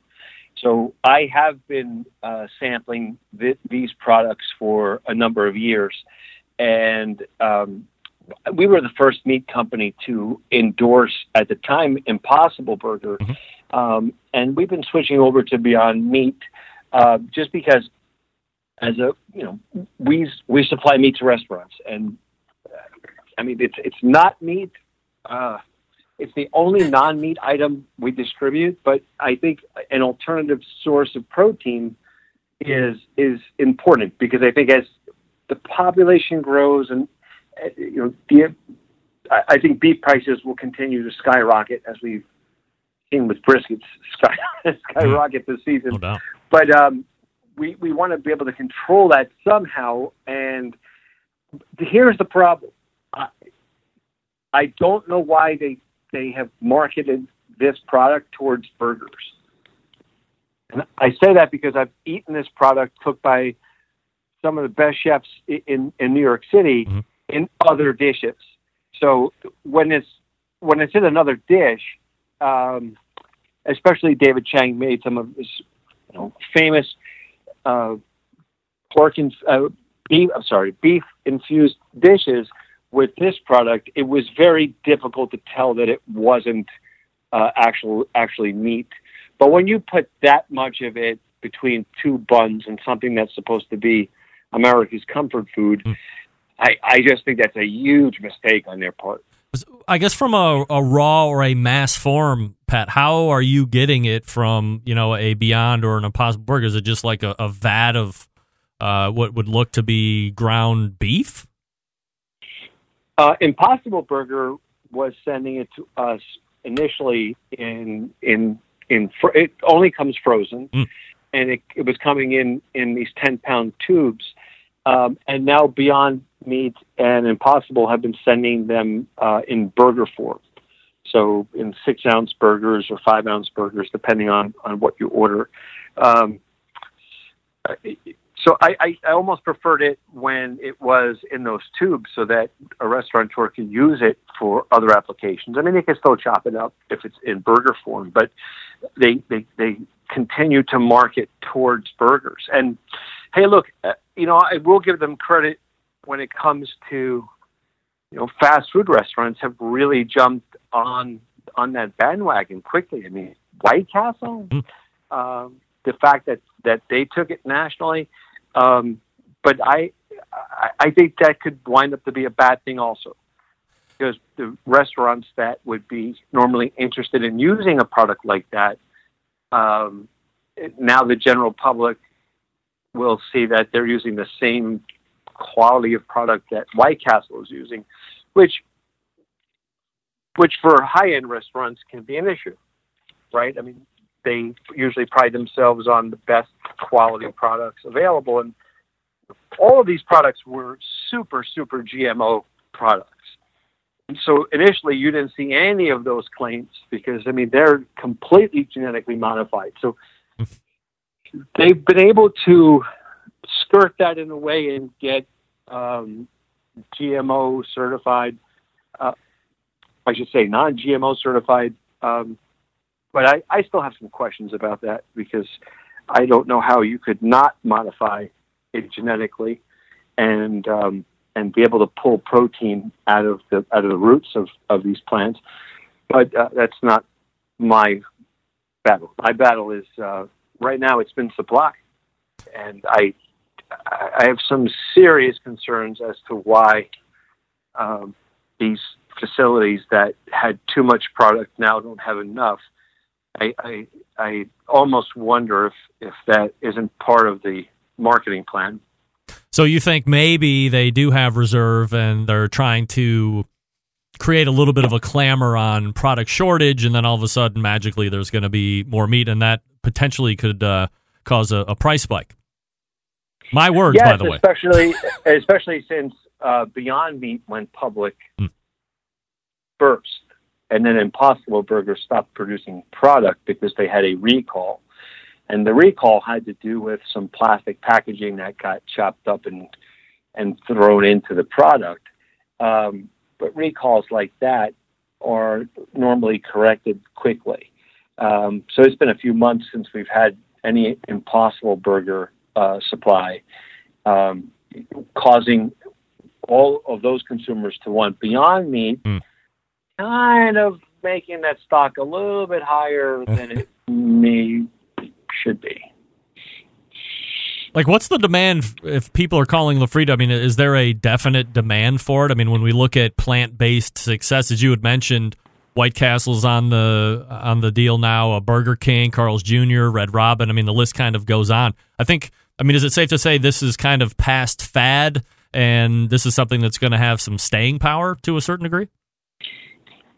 So I have been uh, sampling th- these products for a number of years, and um, we were the first meat company to endorse at the time Impossible Burger, Mm-hmm. Um, and we've been switching over to Beyond Meat uh, just because, as a you know, we we supply meat to restaurants, and uh, I mean it's it's not meat. Uh, it's the only non-meat item we distribute, but I think an alternative source of protein is is important because I think as the population grows and uh, you know the I I think beef prices will continue to skyrocket as we've seen with briskets sky, skyrocket this season. No doubt. But um, we we want to be able to control that somehow. And here's the problem: I, I don't know why they they have marketed this product towards burgers. And I say that because I've eaten this product cooked by some of the best chefs in in New York City Mhm. in other dishes. So when it's when it's in another dish, um, especially David Chang made some of his you know, famous uh, pork and uh, beef. I'm sorry, beef infused dishes with this product. It was very difficult to tell that it wasn't uh, actual actually meat. But when you put that much of it between two buns and something that's supposed to be America's comfort food, I, I just think that's a huge mistake on their part. I guess from a, a raw or a mass form, Pat, how are you getting it from, you know, a Beyond or an Impossible Burger? Is it just like a, a vat of uh, what would look to be ground beef? Uh, Impossible Burger was sending it to us initially in in in fr- it only comes frozen, Mm. and it, it was coming in in these ten pound tubes, um, and now Beyond Meat and Impossible have been sending them uh, in burger form, so in six ounce burgers or five ounce burgers, depending on on what you order. Um, so I, I, I almost preferred it when it was in those tubes so that a restaurateur could use it for other applications. I mean, they can still chop it up if it's in burger form, but they, they, they continue to market towards burgers. And hey, look, uh, you know, I will give them credit when it comes to, you know, fast food restaurants have really jumped on on that bandwagon quickly. I mean, White Castle, um, the fact that that they took it nationally, um, but I, I I think that could wind up to be a bad thing also, because the restaurants that would be normally interested in using a product like that, um, now the general public will see that they're using the same quality of product that White Castle is using, which which for high end restaurants can be an issue, right? I mean, they usually pride themselves on the best quality products available, and all of these products were super, super GMO products. And so initially, you didn't see any of those claims because, I mean, they're completely genetically modified. So they've been able to skirt that in a way and get um, GMO certified uh, I should say non-GMO certified. Um, but I, I still have some questions about that because I don't know how you could not modify it genetically and um, and be able to pull protein out of the out of the roots of, of these plants. But uh, that's not my battle. My battle is uh, right now. It's been supply, and I I have some serious concerns as to why um, these facilities that had too much product now don't have enough. I, I, I almost wonder if, if that isn't part of the marketing plan. So you think maybe they do have reserve and they're trying to create a little bit of a clamor on product shortage, and then all of a sudden, magically, there's going to be more meat, and that potentially could uh, cause a, a, price spike. My words, yes, by the way. Especially, especially since uh, Beyond Meat went public. Mm first, and then Impossible Burger stopped producing product because they had a recall. And the recall had to do with some plastic packaging that got chopped up and and thrown into the product. Um, but recalls like that are normally corrected quickly. Um, so it's been a few months since we've had any Impossible Burger uh, supply, um, causing all of those consumers to want Beyond Meat. Mm kind of making that stock a little bit higher than it may should be. Like, what's the demand if people are calling LaFrieda? I mean, is there a definite demand for it? I mean, when we look at plant based success, as you had mentioned, White Castle's on the on the deal now. A Burger King, Carl's Jr., Red Robin. I mean, the list kind of goes on. I think. I mean, is it safe to say this is kind of past fad, and this is something that's going to have some staying power to a certain degree?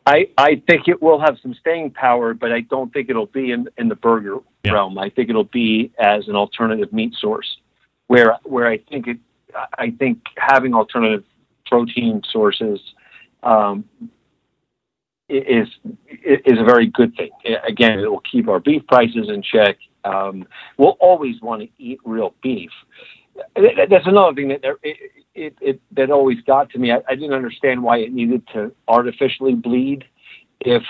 I, I think it will have some staying power, but I don't think it'll be in, in the burger yeah. realm. I think it'll be as an alternative meat source, where where I think it, I think having alternative protein sources um, is is a very good thing. Again, it will keep our beef prices in check. Um, we'll always want to eat real beef. That's another thing that it, it, it that always got to me. I, I didn't understand why it needed to artificially bleed. If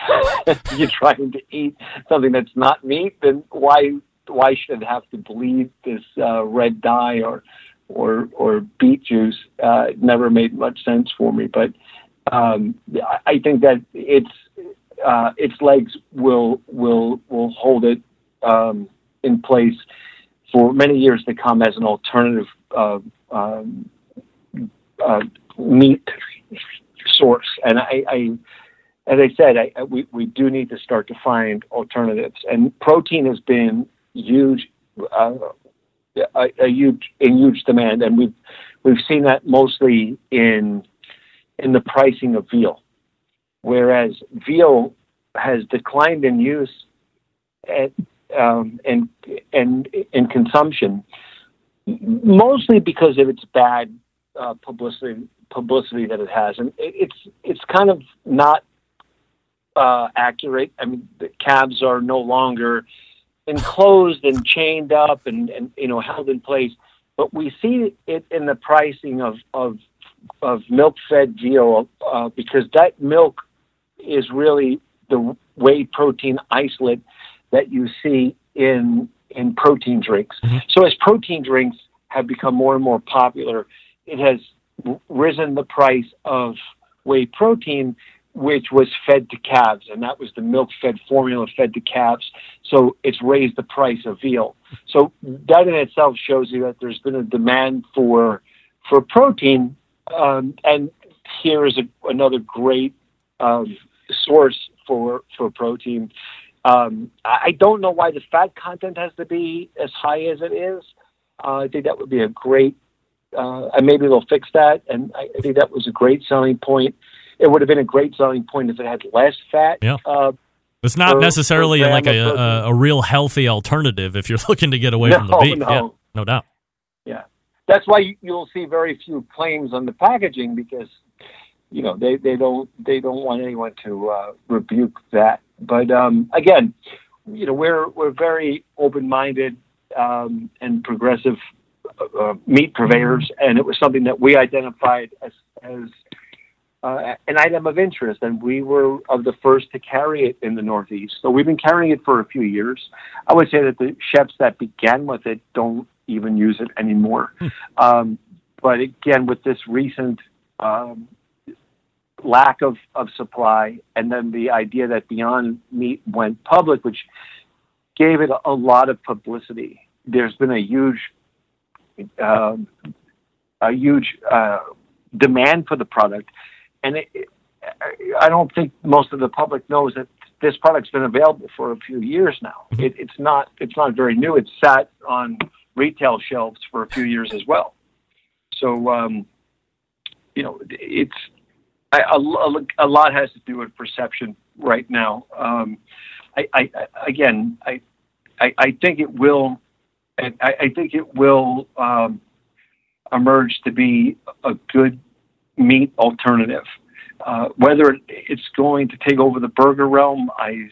you're trying to eat something that's not meat, then why why should it have to bleed this uh, red dye or or or beet juice? Uh, it never made much sense for me. But um, I think that its uh, its legs will will will hold it um, in place for many years to come as an alternative uh, um, uh, meat source. And I, I as I said, I, we, we do need to start to find alternatives. And protein has been huge, uh, a, a, huge, in huge demand, and we've we've seen that mostly in in the pricing of veal, whereas veal has declined in use at, um, and and in consumption, mostly because of its bad uh, publicity publicity that it has, and it's it's kind of not uh, accurate. I mean, the calves are no longer enclosed and chained up and, and you know held in place. But we see it in the pricing of of, of milk fed veal uh, because that milk is really the whey protein isolate that you see in in protein drinks. So as protein drinks have become more and more popular, it has risen the price of whey protein, which was fed to calves, and that was the milk-fed formula fed to calves. So it's raised the price of veal. So that in itself shows you that there's been a demand for for protein, um, and here is a, another great um, source for for protein. Um, I don't know why the fat content has to be as high as it is. Uh, I think that would be a great, uh, and maybe they'll fix that. And I, I think that was a great selling point. It would have been a great selling point if it had less fat. Yeah. Uh, It's not necessarily like a, a, a real healthy alternative if you're looking to get away from the No, beef. no. Yeah, no doubt. Yeah, that's why you- you'll see very few claims on the packaging because you know they, they don't they don't want anyone to uh, rebuke that. But um, again, you know we're we're very open minded um, and progressive uh, meat purveyors, and it was something that we identified as as uh, an item of interest, and we were of the first to carry it in the Northeast. So we've been carrying it for a few years. I would say that the chefs that began with it don't even use it anymore. Um, but again, with this recent um, lack of, of supply, and then the idea that Beyond Meat went public, which gave it a, a lot of publicity. There's been a huge, um, a huge uh, demand for the product, and it, it, I don't think most of the public knows that this product's been available for a few years now. It, it's not it's not very new. It's sat on retail shelves for a few years as well. So um, you know, it's I, a, a, lot has to do with perception right now. Um, I, I, again, I, I, I think it will, I, I think it will um, emerge to be a good meat alternative. Uh, whether it's going to take over the burger realm, I,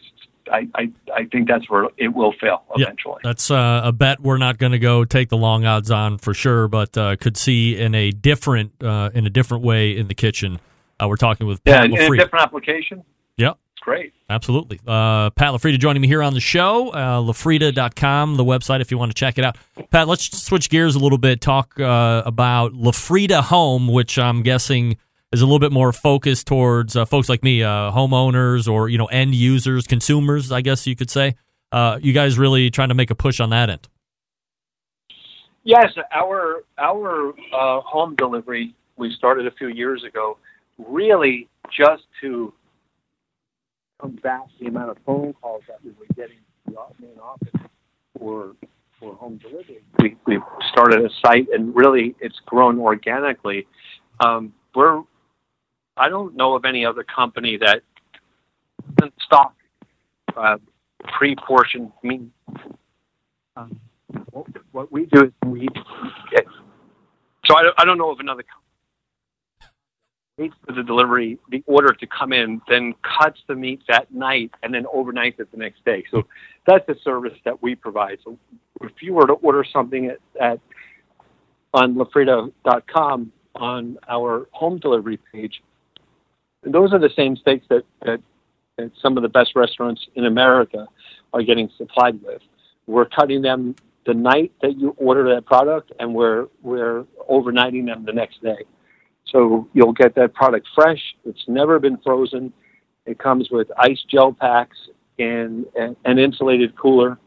I, I, I think that's where it will fail Yeah. eventually. That's uh, a bet we're not going to go take the long odds on for sure, but uh, could see in a different uh, in a different way in the kitchen. Uh, we're talking with Yeah, Pat LaFrieda. different application, Yep. it's great. Absolutely. Uh, Pat LaFrieda joining me here on the show. Uh, LaFrieda.com, the website, if you want to check it out. Pat, let's switch gears a little bit. Talk uh, about LaFrieda Home, which I'm guessing is a little bit more focused towards uh, folks like me, uh, homeowners or you know end users, consumers. I guess you could say. Uh, you guys really trying to make a push on that end. Yes, our our uh, home delivery we started a few years ago, really just to combat the amount of phone calls that we were getting to the main office for for home delivery. We we started a site, and really it's grown organically. Um, we're I don't know of any other company that doesn't stock uh, pre-portioned meat. Um, what, what we do is we get, so I don't, I don't know of another company waits for the delivery, the order to come in, then cuts the meat that night and then overnights it the next day. So that's the service that we provide. So if you were to order something at, at on lafrieda.com on our home delivery page, those are the same steaks that, that, that some of the best restaurants in America are getting supplied with. We're cutting them the night that you order that product, and we're we're overnighting them the next day. So you'll get that product fresh. It's never been frozen. It comes with ice gel packs and, an insulated cooler.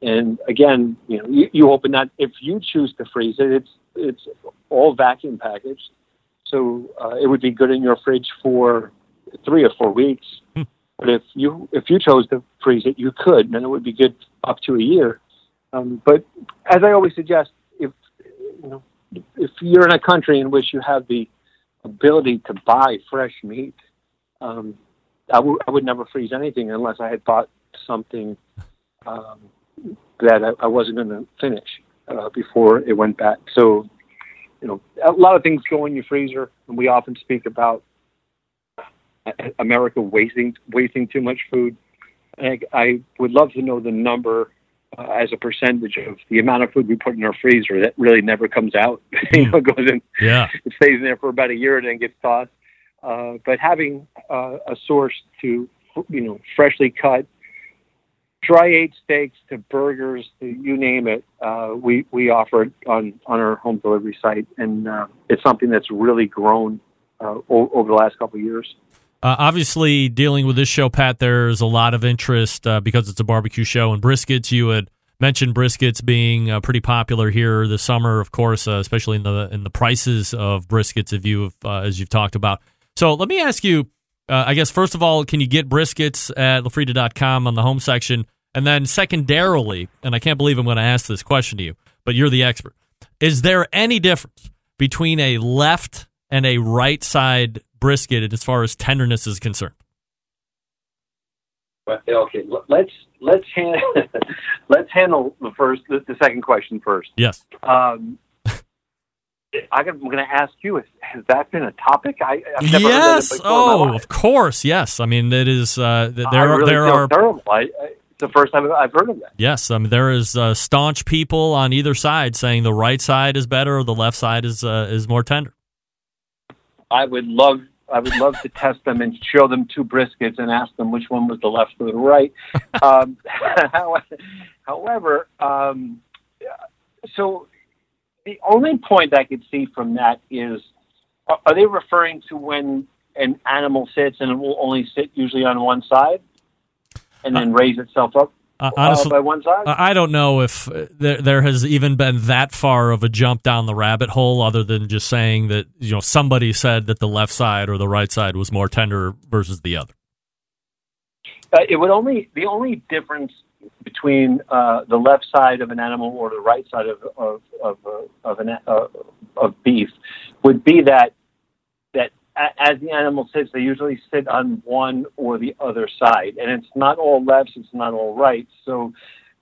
And again, you know, you, you open that. If you choose to freeze it, it's it's all vacuum packaged, so uh, it would be good in your fridge for three or four weeks. But if you if you chose to freeze it, you could, and it would be good up to a year. Um, but as I always suggest, if you know, if you're in a country in which you have the ability to buy fresh meat, um, I would never freeze anything unless I had bought something um, that I, I wasn't going to finish uh, before it went bad. So, you know, a lot of things go in your freezer, and we often speak about uh, America wasting wasting too much food. I, I would love to know the number uh, as a percentage of the amount of food we put in our freezer that really never comes out. you know, it goes in, Yeah. it stays in there for about a year and then gets tossed. Uh, but having uh, a source to, you know, freshly cut, dry aged steaks to burgers to you name it, uh, we we offer it on on our home delivery site, and uh, it's something that's really grown uh, o- over the last couple of years. Uh, obviously, dealing with this show, Pat, there's a lot of interest uh, because it's a barbecue show and briskets. You had mentioned briskets being uh, pretty popular here this summer, of course, uh, especially in the in the prices of briskets, if you uh, as you've talked about. So let me ask you, uh, I guess first of all, can you get briskets at lafrieda.com on the home section, and then secondarily, and I can't believe I'm going to ask this question to you, but you're the expert. Is there any difference between a left and a right side brisket as far as tenderness is concerned? Okay, let's let's handle let's handle the first the, the second question first. Yes. Um, I I'm going to ask you: has, has that been a topic? I, I've never heard yes. Oh, of course. Yes. I mean, it is. Uh, th- I there are really there are terrible. I, I, the first time I've heard of that. yes. I mean, there is uh, staunch people on either side saying the right side is better or the left side is uh, is more tender. I would love I would love to test them and show them two briskets and ask them which one was the left or the right. um, however, um, so the only point I could see from that is are are they referring to when an animal sits and it will only sit usually on one side and then raise itself up Uh, uh, honestly, by one side? I don't know if uh, there there has even been that far of a jump down the rabbit hole, other than just saying that you know somebody said that the left side or the right side was more tender versus the other. Uh, it would only the only difference between uh, the left side of an animal or the right side of of of, uh, of an uh, of beef would be that as the animal sits, they usually sit on one or the other side, and it's not all lefts, it's not all right. So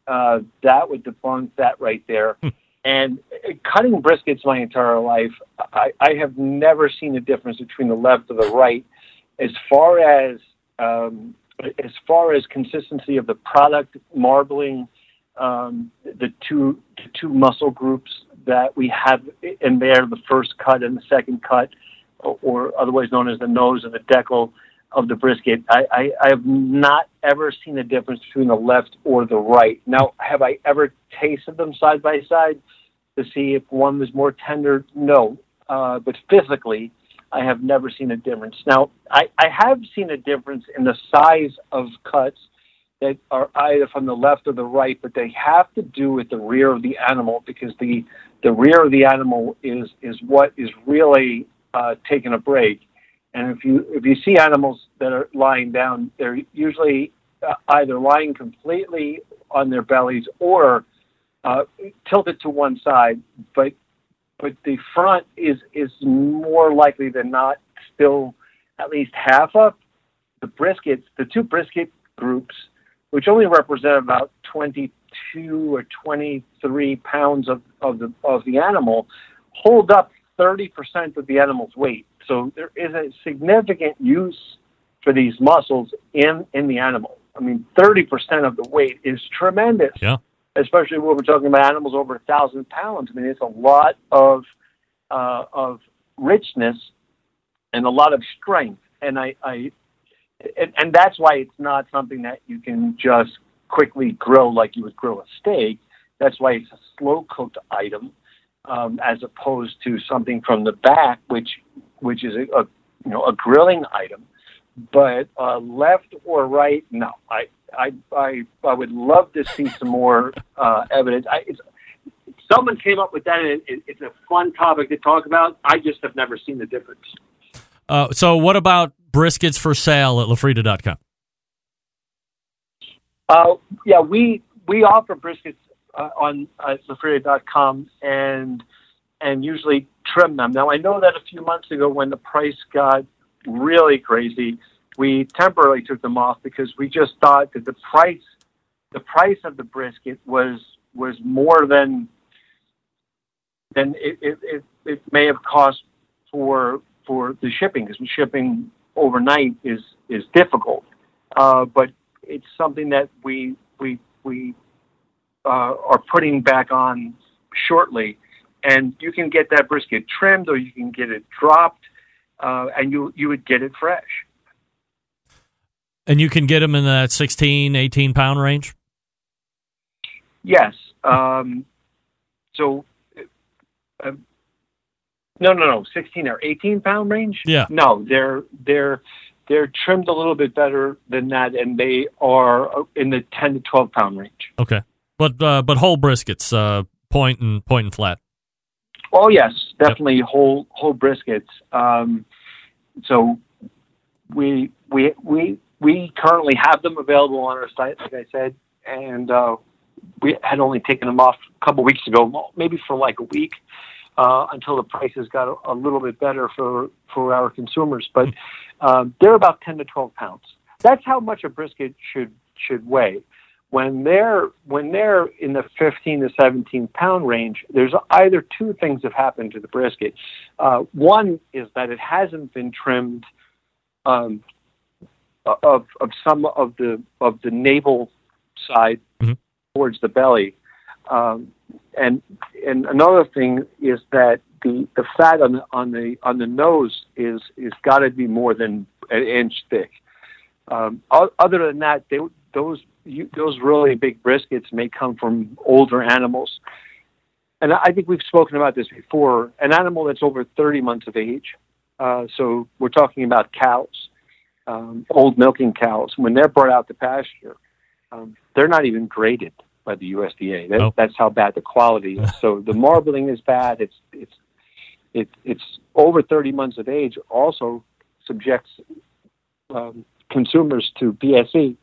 uh, that would debunk that right there. And uh, cutting briskets my entire life, I, I have never seen a difference between the left or the right. As far as um, as far as consistency of the product, marbling, um, the two the two muscle groups that we have in there, the first cut and the second cut, or, otherwise known as the nose and the deckle of the brisket. I, I, I have not ever seen a difference between the left or the right. Now, have I ever tasted them side by side to see if one was more tender? No, uh, but physically, I have never seen a difference. Now, I, I have seen a difference in the size of cuts that are either from the left or the right, but they have to do with the rear of the animal because the the rear of the animal is is what is really uh, taking a break. And if you if you see animals that are lying down, they're usually uh, either lying completely on their bellies or uh, tilted to one side, but but the front is is more likely than not still at least half up. The briskets, the two brisket groups, which only represent about 22 or 23 pounds of, of the of the animal, hold up 30% of the animal's weight. So there is a significant use for these muscles in in the animal. I mean, 30% of the weight is tremendous Yeah. especially when we're talking about animals over a thousand pounds. I mean, it's a lot of uh, of richness and a lot of strength, and I, I and, and that's why it's not something that you can just quickly grill like you would grill a steak. That's why it's a slow cooked item, um, as opposed to something from the back, which which is a, a you know a grilling item. But uh, left or right, no. I I I I would love to see some more uh, evidence. I, it's, someone came up with that, and it, it's a fun topic to talk about. I just have never seen the difference. Uh, so, what about briskets for sale at lafrieda.com? Uh, yeah, we we offer briskets uh, on uh, and and usually trim them. Now, I know that a few months ago when the price got really crazy, we temporarily took them off because we just thought that the price the price of the brisket was was more than than it it, it, it may have cost for for the shipping because shipping overnight is is difficult. Uh, but it's something that we we we uh, are putting back on shortly, and you can get that brisket trimmed or you can get it dropped, uh, and you you would get it fresh. And you can get them in that 16, 18 pound range? Yes. Um, so, uh, no, no, no, sixteen or eighteen pound range. Yeah. No, they're they're they're trimmed a little bit better than that, and they are in the ten to twelve pound range. Okay. But uh, but whole briskets, uh, point and point and flat. Oh yes, definitely whole whole briskets. Um, so we we we we currently have them available on our site, like I said, and uh, we had only taken them off a couple weeks ago, maybe for like a week, uh, until the prices got a, a little bit better for for our consumers. But um, they're about ten to twelve pounds. That's how much a brisket should should weigh. When they're when they're in the fifteen to seventeen pound range, there's either two things have happened to the brisket. Uh, one is that it hasn't been trimmed um, of of some of the of the navel side Mhm. towards the belly, um, and and another thing is that the the fat on the on the on the nose is is got to be more than an inch thick. Um, other than that, they, those you, those really big briskets may come from older animals, and I think we've spoken about this before. An animal that's over 30 months of age, uh, so we're talking about cows, um, old milking cows. When they're brought out to pasture, um, they're not even graded by the USDA. That, Oh. That's how bad the quality is. so the marbling is bad. It's it's it, it's over 30 months of age. Also subjects um, consumers to BSE.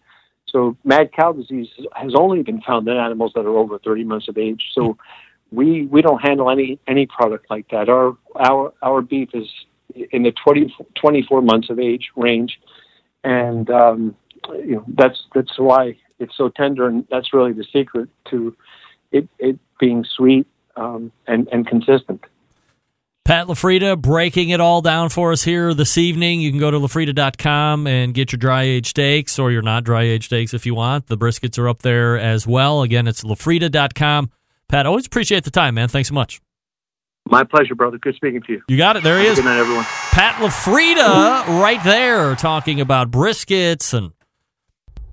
So mad cow disease has only been found in animals that are over 30 months of age. So we we don't handle any any product like that. Our our our beef is in the 20, 24 months of age range, and um, you know that's that's why it's so tender, and that's really the secret to it it being sweet um, and and consistent. Pat LaFrieda breaking it all down for us here this evening. You can go to lafrieda.com and get your dry aged steaks or your not dry aged steaks if you want. The briskets are up there as well. Again, it's lafrieda.com. Pat, always appreciate the time, man. Thanks so much. My pleasure, brother. Good speaking to you. You got it. There he is. Good night, everyone. Pat LaFrieda right there talking about briskets and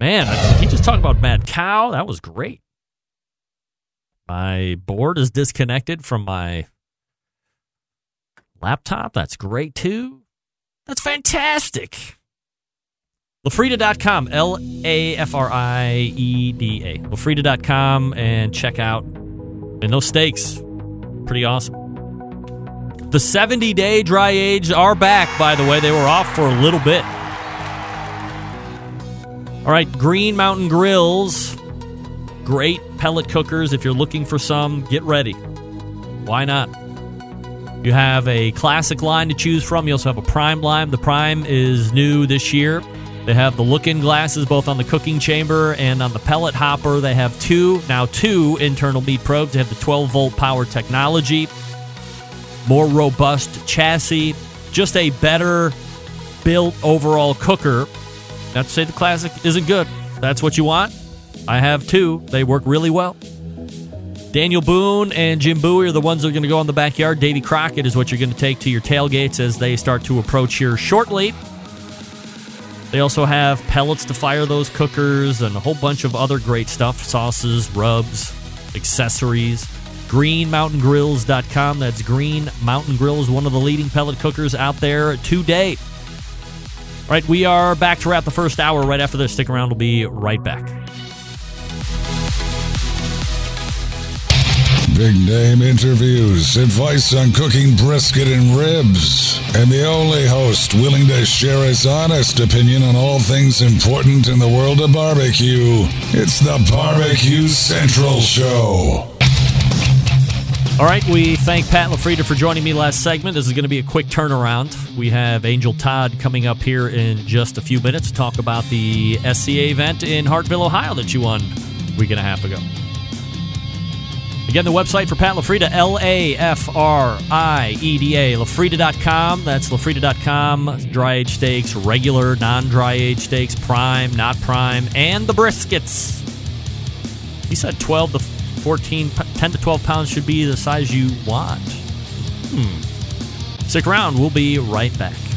man, he just talked about mad cow. That was great. My board is disconnected from my laptop. That's great too. That's fantastic. Lafrieda.com, L A F R I E D A. Lafrieda.com and check out. And those steaks, pretty awesome. The 70 day dry age are back, by the way. They were off for a little bit. All right, Green Mountain Grills. Great pellet cookers. If you're looking for some, get ready. Why not? You have a classic line to choose from. You also have a prime line. The prime is new this year. They have the look in glasses both on the cooking chamber and on the pellet hopper. They have two, now two internal meat probes. They have the 12 volt power technology more robust chassis, just a better built overall cooker. Not to say the classic isn't good. That's what you want. I have two. They work really well. Daniel Boone and Jim Bowie are the ones that are going to go in the backyard. Davy Crockett is what you're going to take to your tailgates as they start to approach here shortly. They also have pellets to fire those cookers and a whole bunch of other great stuff sauces, rubs, accessories. GreenMountainGrills.com. That's Green Mountain Grills, one of the leading pellet cookers out there today. All right, we are back to wrap the first hour right after this. Stick around, we'll be right back. Big name interviews, advice on cooking brisket and ribs, and the only host willing to share his honest opinion on all things important in the world of barbecue. It's the Barbecue Central Show. All right, we thank Pat LaFrieda for joining me last segment. This is going to be a quick turnaround. We have Angel Todd coming up here in just a few minutes to talk about the SCA event in Hartville, Ohio that you won a week and a half ago. Again, the website for Pat LaFrieda, L A F R I E D A, LaFrieda.com. That's LaFrieda.com. Dry aged steaks, regular, non dry aged steaks, prime, not prime, and the briskets. He said 12 to 14, 10 to 12 pounds should be the size you want. Hmm. Stick around. We'll be right back.